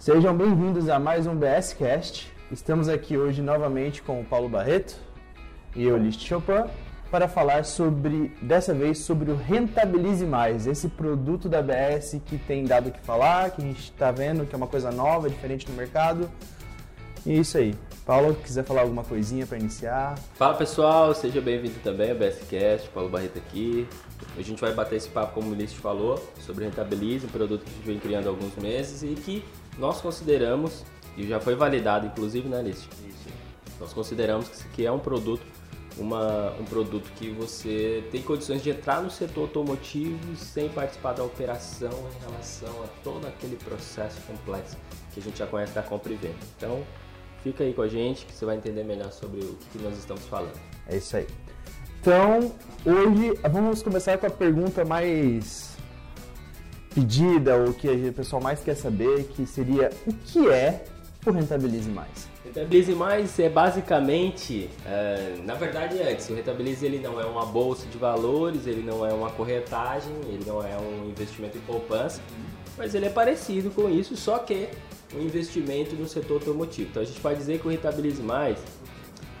Sejam bem-vindos a mais um BS Cast. Estamos aqui hoje novamente com o Paulo Barreto e eu, List Chopin, para falar sobre, dessa vez, sobre o Rentabilize Mais, esse produto da BS que tem dado o que falar, que a gente está vendo que é uma coisa nova, diferente no mercado. E é isso aí. Paulo, quiser falar alguma coisinha para iniciar? Fala pessoal, seja bem-vindo também ao BSCast, Paulo Barreto aqui. Hoje a gente vai bater esse papo, como o Ulisses falou, sobre Rentabilize, um produto que a gente vem criando há alguns meses e que nós consideramos, e já foi validado inclusive na lista, nós consideramos que isso aqui é um produto uma, um produto que você tem condições de entrar no setor automotivo sem participar da operação em relação a todo aquele processo complexo que a gente já conhece da compra e venda. Então, fica aí com a gente que você vai entender melhor sobre o que nós estamos falando. É isso aí. Então, hoje vamos começar com a pergunta mais pedida, ou que o pessoal mais quer saber, que seria o que é o Rentabilize Mais? Rentabilize Mais é basicamente, é, na verdade antes, o Rentabilize ele não é uma bolsa de valores, ele não é uma corretagem, ele não é um investimento em poupança, mas ele é parecido com isso, só que um investimento no setor automotivo. Então a gente pode dizer que o Rentabilize Mais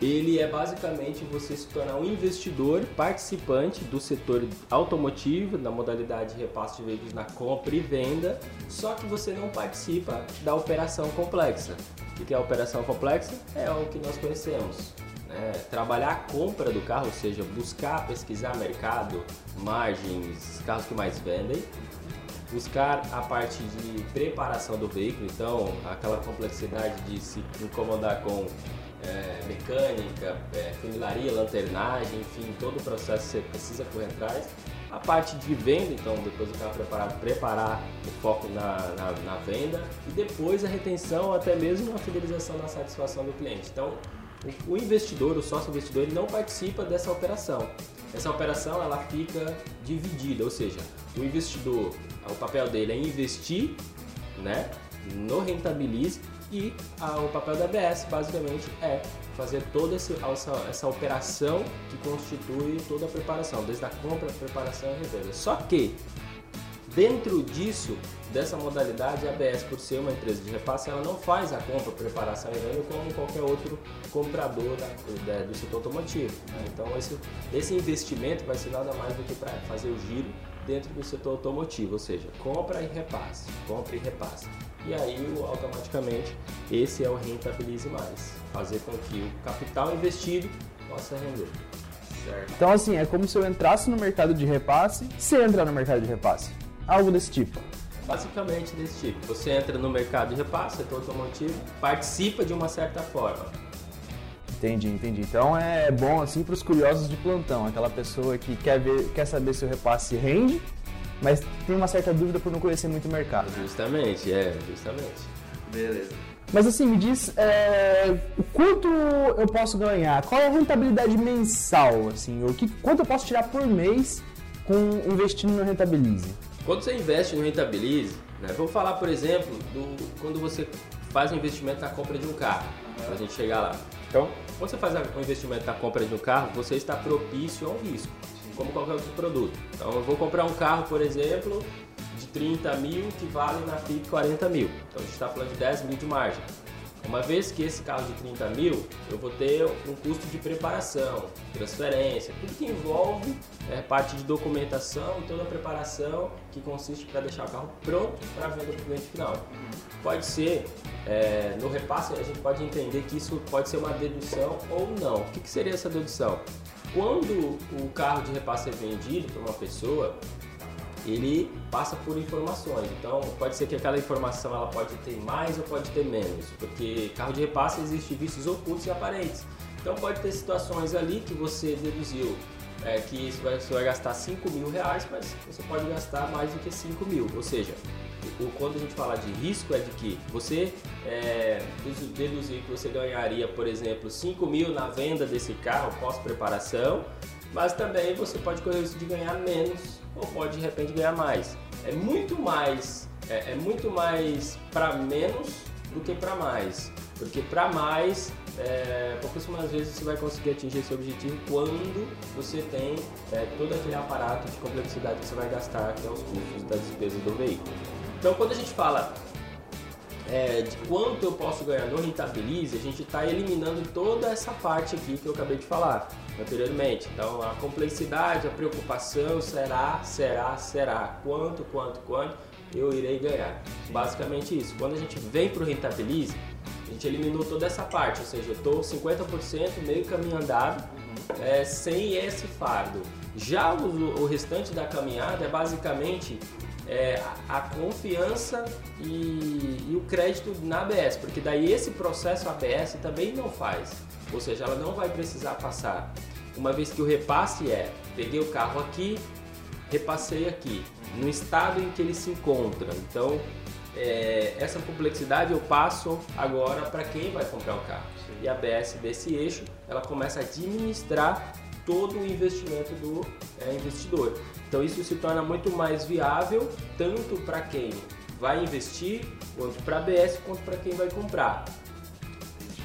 ele é basicamente você se tornar um investidor participante do setor automotivo, na modalidade de repasse de veículos na compra e venda, só que você não participa da operação complexa. O que é a operação complexa? É o que nós conhecemos. Né? Trabalhar a compra do carro, ou seja, buscar, pesquisar mercado, margens, carros que mais vendem, buscar a parte de preparação do veículo, então aquela complexidade de se incomodar com é, mecânica, é, funilaria, lanternagem, enfim, todo o processo você precisa correr atrás. A parte de venda, então, depois do carro preparado, preparar o foco na, na, na, venda e depois a retenção, até mesmo a fidelização na satisfação do cliente. Então, o, o investidor, o sócio investidor, ele não participa dessa operação. Essa operação ela fica dividida, ou seja, o investidor, o papel dele é investir, né, no rentabilize e o papel da ABS basicamente é fazer toda essa, essa operação que constitui toda a preparação, desde a compra, a preparação e a revenda. Só que dentro disso, dessa modalidade, a ABS, por ser uma empresa de repasse, ela não faz a compra, preparação e venda como qualquer outro comprador da, da, do setor automotivo. Né? Então esse, esse investimento vai ser nada mais do que para fazer o giro dentro do setor automotivo, ou seja, compra e repasse, compra e repasse. E aí, automaticamente, esse é o rentabilize mais, fazer com que o capital investido possa render. Certo. Então, assim, é como se eu entrasse no mercado de repasse, você entrar no mercado de repasse. Algo desse tipo. Basicamente desse tipo. Você entra no mercado de repasse, setor automotivo, participa de uma certa forma. Entendi, entendi. Então é bom assim para os curiosos de plantão, aquela pessoa que quer ver, quer saber se o repasse rende, mas tem uma certa dúvida por não conhecer muito o mercado. Justamente, é, justamente. Beleza. Mas assim, me diz é, o quanto eu posso ganhar? Qual é a rentabilidade mensal? Assim, o que, quanto eu posso tirar por mês com investindo no Rentabilize? Quando você investe no Rentabilize, né, vou falar, por exemplo, do, quando você faz um investimento na compra de um carro, uhum. para a gente chegar lá. Então, quando você faz um investimento na compra de um carro, você está propício a um risco, como qualquer outro produto. Então, eu vou comprar um carro, por exemplo, de 30 mil que vale na FIP 40 mil. Então, a gente está falando de 10 mil de margem. Uma vez que esse carro de 30 mil, eu vou ter um custo de preparação, transferência, tudo que envolve é, parte de documentação, toda a preparação que consiste para deixar o carro pronto para a venda para o cliente final. Pode ser, é, no repasse a gente pode entender que isso pode ser uma dedução ou não. O que, que seria essa dedução? Quando o carro de repasse é vendido para uma pessoa, ele passa por informações. Então, pode ser que aquela informação ela pode ter mais ou pode ter menos, porque carro de repasse existe vícios ocultos e aparentes. Então, pode ter situações ali que você deduziu é, que você vai, você vai gastar 5 mil reais, mas você pode gastar mais do que 5 mil. Ou seja, o, quando a gente fala de risco é de que você é, deduzir que você ganharia, por exemplo, 5 mil na venda desse carro pós-preparação, mas também você pode correr de ganhar menos ou pode de repente ganhar mais. É muito mais, é, é muito mais para menos do que para mais, porque para mais é, pouquíssimas vezes você vai conseguir atingir esse objetivo quando você tem é, todo aquele aparato de complexidade que você vai gastar, que é os custos das despesas do veículo. Então, quando a gente fala é, de quanto eu posso ganhar no Rentabilize, a gente está eliminando toda essa parte aqui que eu acabei de falar anteriormente. Então, a complexidade, a preocupação, será, será, será, quanto, quanto, quanto eu irei ganhar. Basicamente isso. Quando a gente vem para o Rentabilize, a gente eliminou toda essa parte, ou seja, eu estou 50% meio caminho andado, é, sem esse fardo. Já o, o restante da caminhada é basicamente é, a confiança e, e, o crédito na ABS, porque daí esse processo ABS também não faz, ou seja, ela não vai precisar passar. Uma vez que o repasse é, peguei o carro aqui, repassei aqui, no estado em que ele se encontra. Então, é, essa complexidade eu passo agora para quem vai comprar o carro. Sim. E a ABS desse eixo, ela começa a administrar todo o investimento do é, investidor. Então isso se torna muito mais viável tanto para quem vai investir, quanto para a ABS, quanto para quem vai comprar.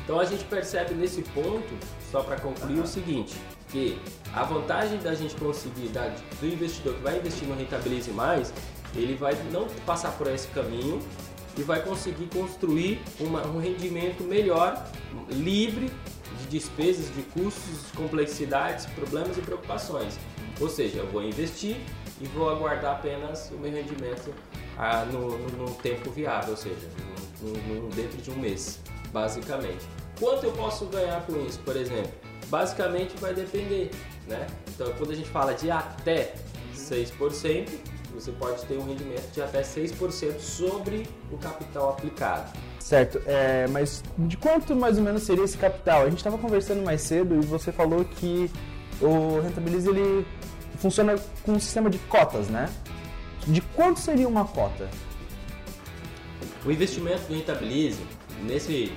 Então a gente percebe nesse ponto, só para concluir, o seguinte, que a vantagem da gente conseguir, da, do investidor que vai investir no Rentabilize Mais, ele vai não passar por esse caminho e vai conseguir construir uma, um rendimento melhor, livre de despesas, de custos, complexidades, problemas e preocupações. Ou seja, eu vou investir e vou aguardar apenas o meu rendimento ah, no, no, tempo viável, ou seja, no, no, dentro de um mês, basicamente. Quanto eu posso ganhar com isso, por exemplo? Basicamente vai depender, né? Então, quando a gente fala de até 6%, você pode ter um rendimento de até 6% sobre o capital aplicado. Certo, é, mas de quanto mais ou menos seria esse capital? A gente estava conversando mais cedo e você falou que o Rentabilize ele funciona com um sistema de cotas, né? De quanto seria uma cota? O investimento do Rentabilize, nesse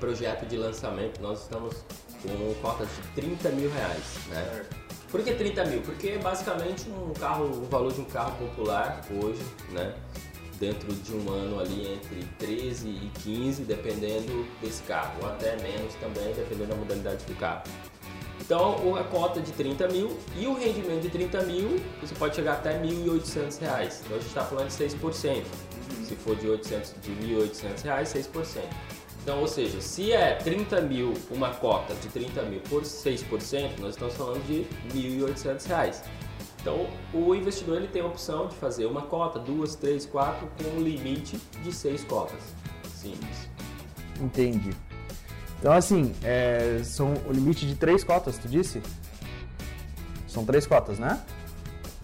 projeto de lançamento, nós estamos com cotas de 30 mil reais, né? Por que 30 mil? Porque é basicamente um carro, o valor de um carro popular hoje, né? Dentro de um ano ali entre 13 e 15, dependendo desse carro, ou até menos também, dependendo da modalidade do carro. Então, a cota de 30 mil e o rendimento de 30 mil, você pode chegar até 1.800 reais. Então, a gente está falando de 6%. Se for de, 800, de 1.800 reais, 6%. Então, ou seja, se é 30 mil, uma cota de 30 mil por 6%, nós estamos falando de 1.800 reais. Então, o investidor ele tem a opção de fazer uma cota, duas, três, quatro, com um limite de seis cotas. Simples. Entendi. Então, assim, é, são o limite de três cotas, tu disse? São três cotas, né?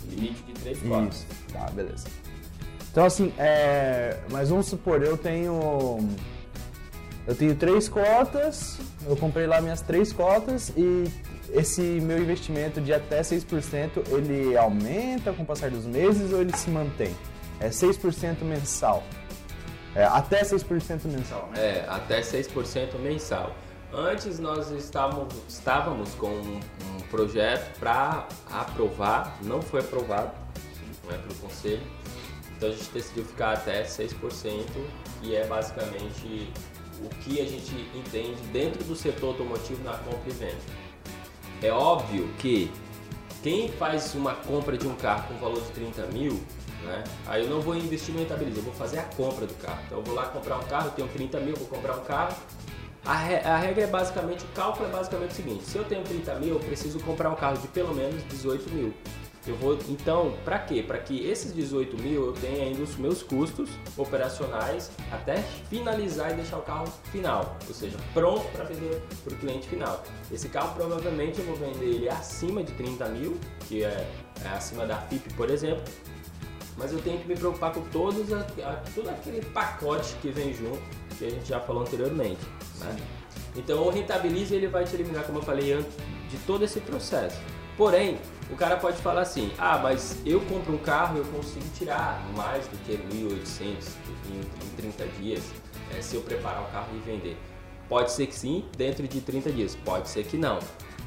Limite de três cotas. Isso. Tá, beleza. Então, assim, é, mas vamos supor, eu tenho eu tenho três cotas, eu comprei lá minhas três cotas e esse meu investimento de até 6%, ele aumenta com o passar dos meses ou ele se mantém? É 6% mensal. É, até 6% mensal, né? É, até 6% mensal. Antes nós estávamos, estávamos com um, um projeto para aprovar, não foi aprovado, não é pelo conselho. Então a gente decidiu ficar até 6%, que é basicamente o que a gente entende dentro do setor automotivo na compra e venda. É óbvio que quem faz uma compra de um carro com valor de 30 mil, né, aí eu não vou investir no rentabilizar, eu vou fazer a compra do carro. Então eu vou lá comprar um carro, eu tenho 30 mil, vou comprar um carro. A, re a regra é basicamente, o cálculo é basicamente o seguinte: se eu tenho 30 mil, eu preciso comprar um carro de pelo menos 18 mil. Eu vou, então, para quê? Para que esses 18 mil eu tenha ainda os meus custos operacionais até finalizar e deixar o carro final, ou seja, pronto para vender para o cliente final. Esse carro provavelmente eu vou vender ele acima de 30 mil, que é, é acima da FIP, por exemplo, mas eu tenho que me preocupar com todos a, a, todo aquele pacote que vem junto, que a gente já falou anteriormente. Né? Então o Rentabilize ele vai te eliminar, como eu falei antes, de todo esse processo. Porém, o cara pode falar assim: ah, mas eu compro um carro e eu consigo tirar mais do que 1.800 em, em 30 dias é, se eu preparar o carro e vender. Pode ser que sim, dentro de 30 dias, pode ser que não.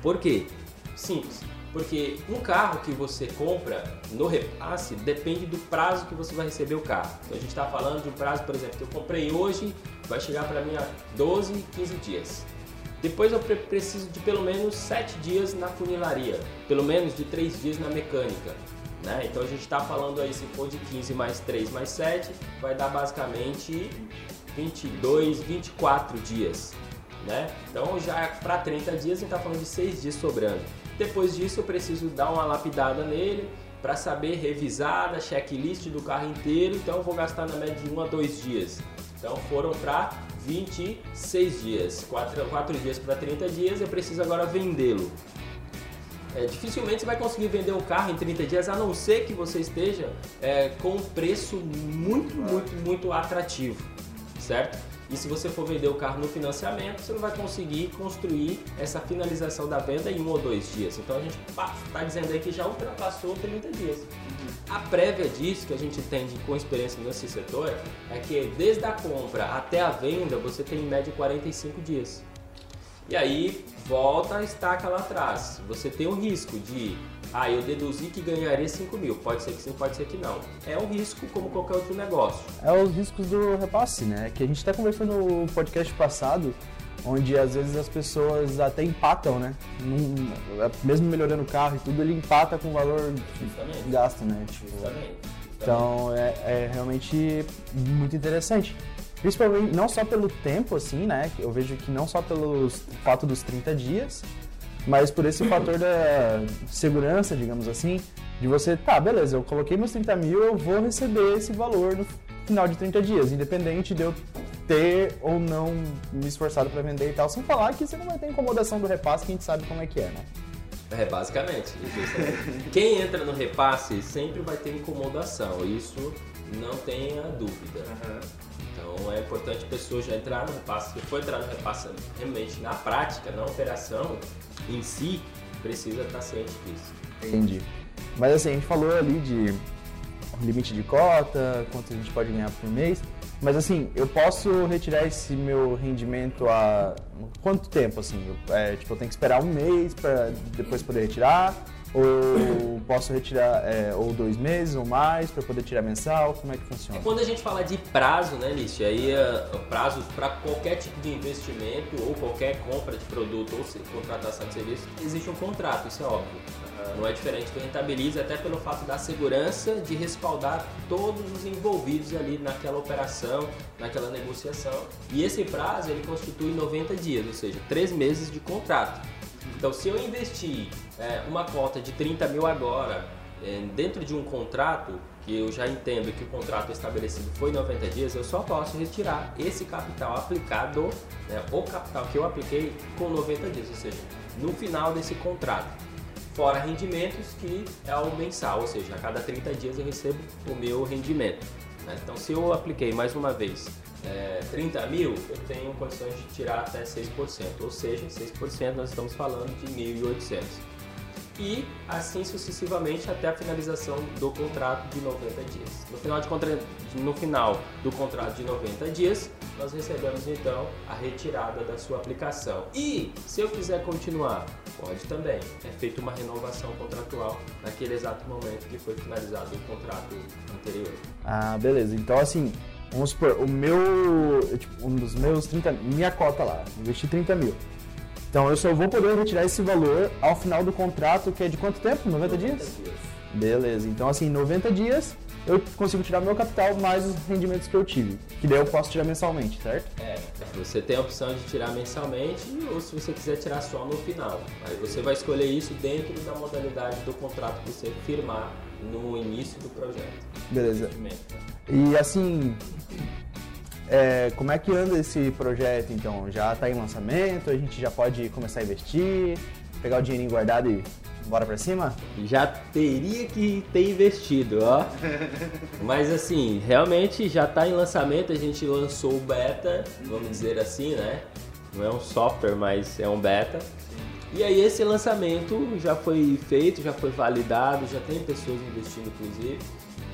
Por quê? Simples. Porque um carro que você compra no repasse depende do prazo que você vai receber o carro. Então a gente está falando de um prazo, por exemplo, que eu comprei hoje, vai chegar para mim a 12, 15 dias. Depois eu preciso de pelo menos 7 dias na funilaria, pelo menos de 3 dias na mecânica. Né? Então a gente está falando aí, se for de 15 mais 3 mais 7, vai dar basicamente 22, 24 dias. Né? Então já para 30 dias a gente está falando de 6 dias sobrando. Depois disso eu preciso dar uma lapidada nele para saber revisar a checklist do carro inteiro, então eu vou gastar na média de 1 a 2 dias. Então foram para 26 dias, 4, 4 dias para 30 dias, eu preciso agora vendê-lo. É, dificilmente você vai conseguir vender um carro em 30 dias, a não ser que você esteja é, com um preço muito, muito, muito atrativo, certo? E se você for vender o carro no financiamento, você não vai conseguir construir essa finalização da venda em um ou dois dias. Então a gente está dizendo aí que já ultrapassou 30 dias. A prévia disso que a gente tem com experiência nesse setor é que desde a compra até a venda você tem em média 45 dias. E aí volta a estaca lá atrás. Você tem o risco de, ah, eu deduzi que ganharia 5 mil. Pode ser que sim, pode ser que não. É um risco como qualquer outro negócio. É os riscos do repasse, né? Que a gente está conversando no podcast passado, onde às vezes as pessoas até empatam, né? Num, mesmo melhorando o carro e tudo, ele empata com o valor Justamente. gasto, né? Tipo, Justamente. Então é, é realmente muito interessante. Principalmente, não só pelo tempo, assim, né? Eu vejo que não só pelo fato dos 30 dias, mas por esse fator da segurança, digamos assim, de você, tá, beleza, eu coloquei meus 30 mil, eu vou receber esse valor no final de 30 dias, independente de eu ter ou não me esforçado para vender e tal, sem falar que você não vai ter incomodação do repasse, que a gente sabe como é que é, né? É, basicamente. Quem entra no repasse sempre vai ter incomodação, isso não tenha dúvida. Uhum. Então é importante a pessoa já entrar no repasse, se for entrar no repasse realmente na prática, na operação em si, precisa estar ciente disso. Entendi. Mas assim, a gente falou ali de limite de cota, quanto a gente pode ganhar por mês. Mas assim, eu posso retirar esse meu rendimento a quanto tempo assim? Eu, é, tipo, eu tenho que esperar um mês para depois poder retirar? Ou posso retirar é, ou dois meses ou mais para poder tirar mensal? Como é que funciona? Quando a gente fala de prazo, né, Lixe? Aí uh, prazo para qualquer tipo de investimento ou qualquer compra de produto ou se, contratação de serviço, existe um contrato, isso é óbvio. Não é diferente do Rentabilize, até pelo fato da segurança de respaldar todos os envolvidos ali naquela operação, naquela negociação. E esse prazo ele constitui 90 dias, ou seja, três meses de contrato. Então, se eu investir é, uma cota de 30 mil agora é, dentro de um contrato, que eu já entendo que o contrato estabelecido foi 90 dias, eu só posso retirar esse capital aplicado, né, o capital que eu apliquei com 90 dias, ou seja, no final desse contrato. Fora rendimentos, que é o mensal, ou seja, a cada 30 dias eu recebo o meu rendimento. Né? Então, se eu apliquei mais uma vez é, 30 mil, eu tenho condições de tirar até 6%, ou seja, 6% nós estamos falando de 1.800. E assim sucessivamente até a finalização do contrato de 90 dias. No final, de contra... no final do contrato de 90 dias, nós recebemos então a retirada da sua aplicação. E se eu quiser continuar, pode também. É feita uma renovação contratual naquele exato momento que foi finalizado o contrato anterior. Ah, beleza. Então assim, Vamos supor, o meu. Tipo, um dos meus 30 Minha cota lá, investi 30 mil. Então eu só vou poder retirar esse valor ao final do contrato, que é de quanto tempo? 90, 90 dias? dias? Beleza. Então, assim, 90 dias eu consigo tirar meu capital mais os rendimentos que eu tive. Que daí eu posso tirar mensalmente, certo? É, você tem a opção de tirar mensalmente ou se você quiser tirar só no final. Aí você vai escolher isso dentro da modalidade do contrato que você firmar no início do projeto. Beleza. E assim, é, como é que anda esse projeto então? Já está em lançamento? A gente já pode começar a investir, pegar o dinheirinho guardado e bora pra cima? Já teria que ter investido, ó. Mas assim, realmente já está em lançamento, a gente lançou o beta, vamos dizer assim, né? Não é um software, mas é um beta. E aí esse lançamento já foi feito, já foi validado, já tem pessoas investindo inclusive.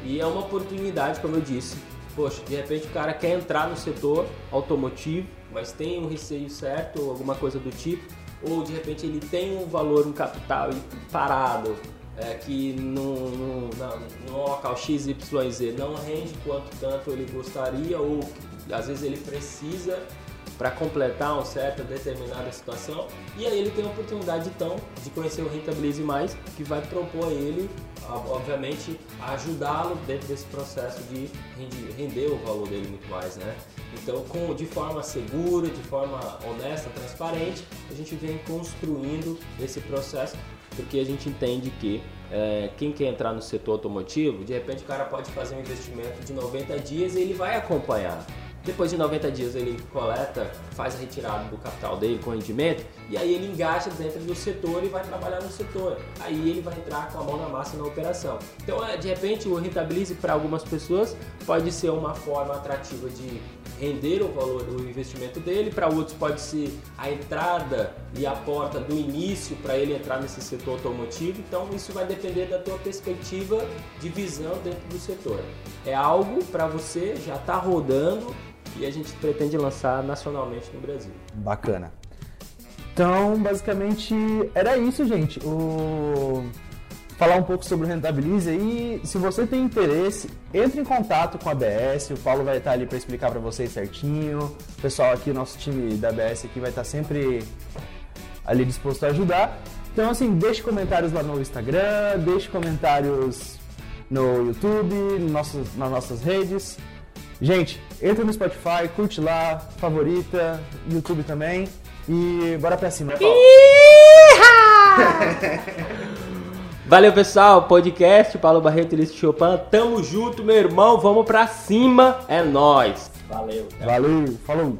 E é uma oportunidade, como eu disse. Poxa, de repente o cara quer entrar no setor automotivo, mas tem um receio certo ou alguma coisa do tipo, ou de repente ele tem um valor, um capital parado, é, que no, no, no local XYZ não rende quanto tanto ele gostaria, ou às vezes ele precisa para completar uma certa determinada situação. E aí ele tem a oportunidade então de conhecer o Rentabilize Mais, que vai propor a ele obviamente, ajudá-lo dentro desse processo de render o valor dele muito mais, né? Então, com, de forma segura, de forma honesta, transparente, a gente vem construindo esse processo porque a gente entende que é, quem quer entrar no setor automotivo, de repente o cara pode fazer um investimento de 90 dias e ele vai acompanhar. Depois de 90 dias ele coleta, faz a retirada do capital dele com rendimento e aí ele engaja dentro do setor e vai trabalhar no setor. Aí ele vai entrar com a mão na massa na operação. Então, é, de repente, o rentabilize para algumas pessoas pode ser uma forma atrativa de render o valor do investimento dele, para outros pode ser a entrada e a porta do início para ele entrar nesse setor automotivo. Então, isso vai depender da tua perspectiva de visão dentro do setor. É algo para você já está rodando e a gente pretende lançar nacionalmente no Brasil. Bacana. Então, basicamente, era isso, gente. O... Falar um pouco sobre o Rentabilize aí. Se você tem interesse, entre em contato com a ABS. O Paulo vai estar ali para explicar para vocês certinho. O pessoal aqui, o nosso time da ABS aqui vai estar sempre ali disposto a ajudar. Então, assim, deixe comentários lá no Instagram, deixe comentários no YouTube, no nosso, nas nossas redes. Gente, entra no Spotify, curte lá, favorita, YouTube também. E bora pra cima. Valeu, pessoal. Podcast Paulo Barreto e Liz Chopin. Tamo junto, meu irmão. Vamos pra cima. É nós. Valeu. Valeu. Falou.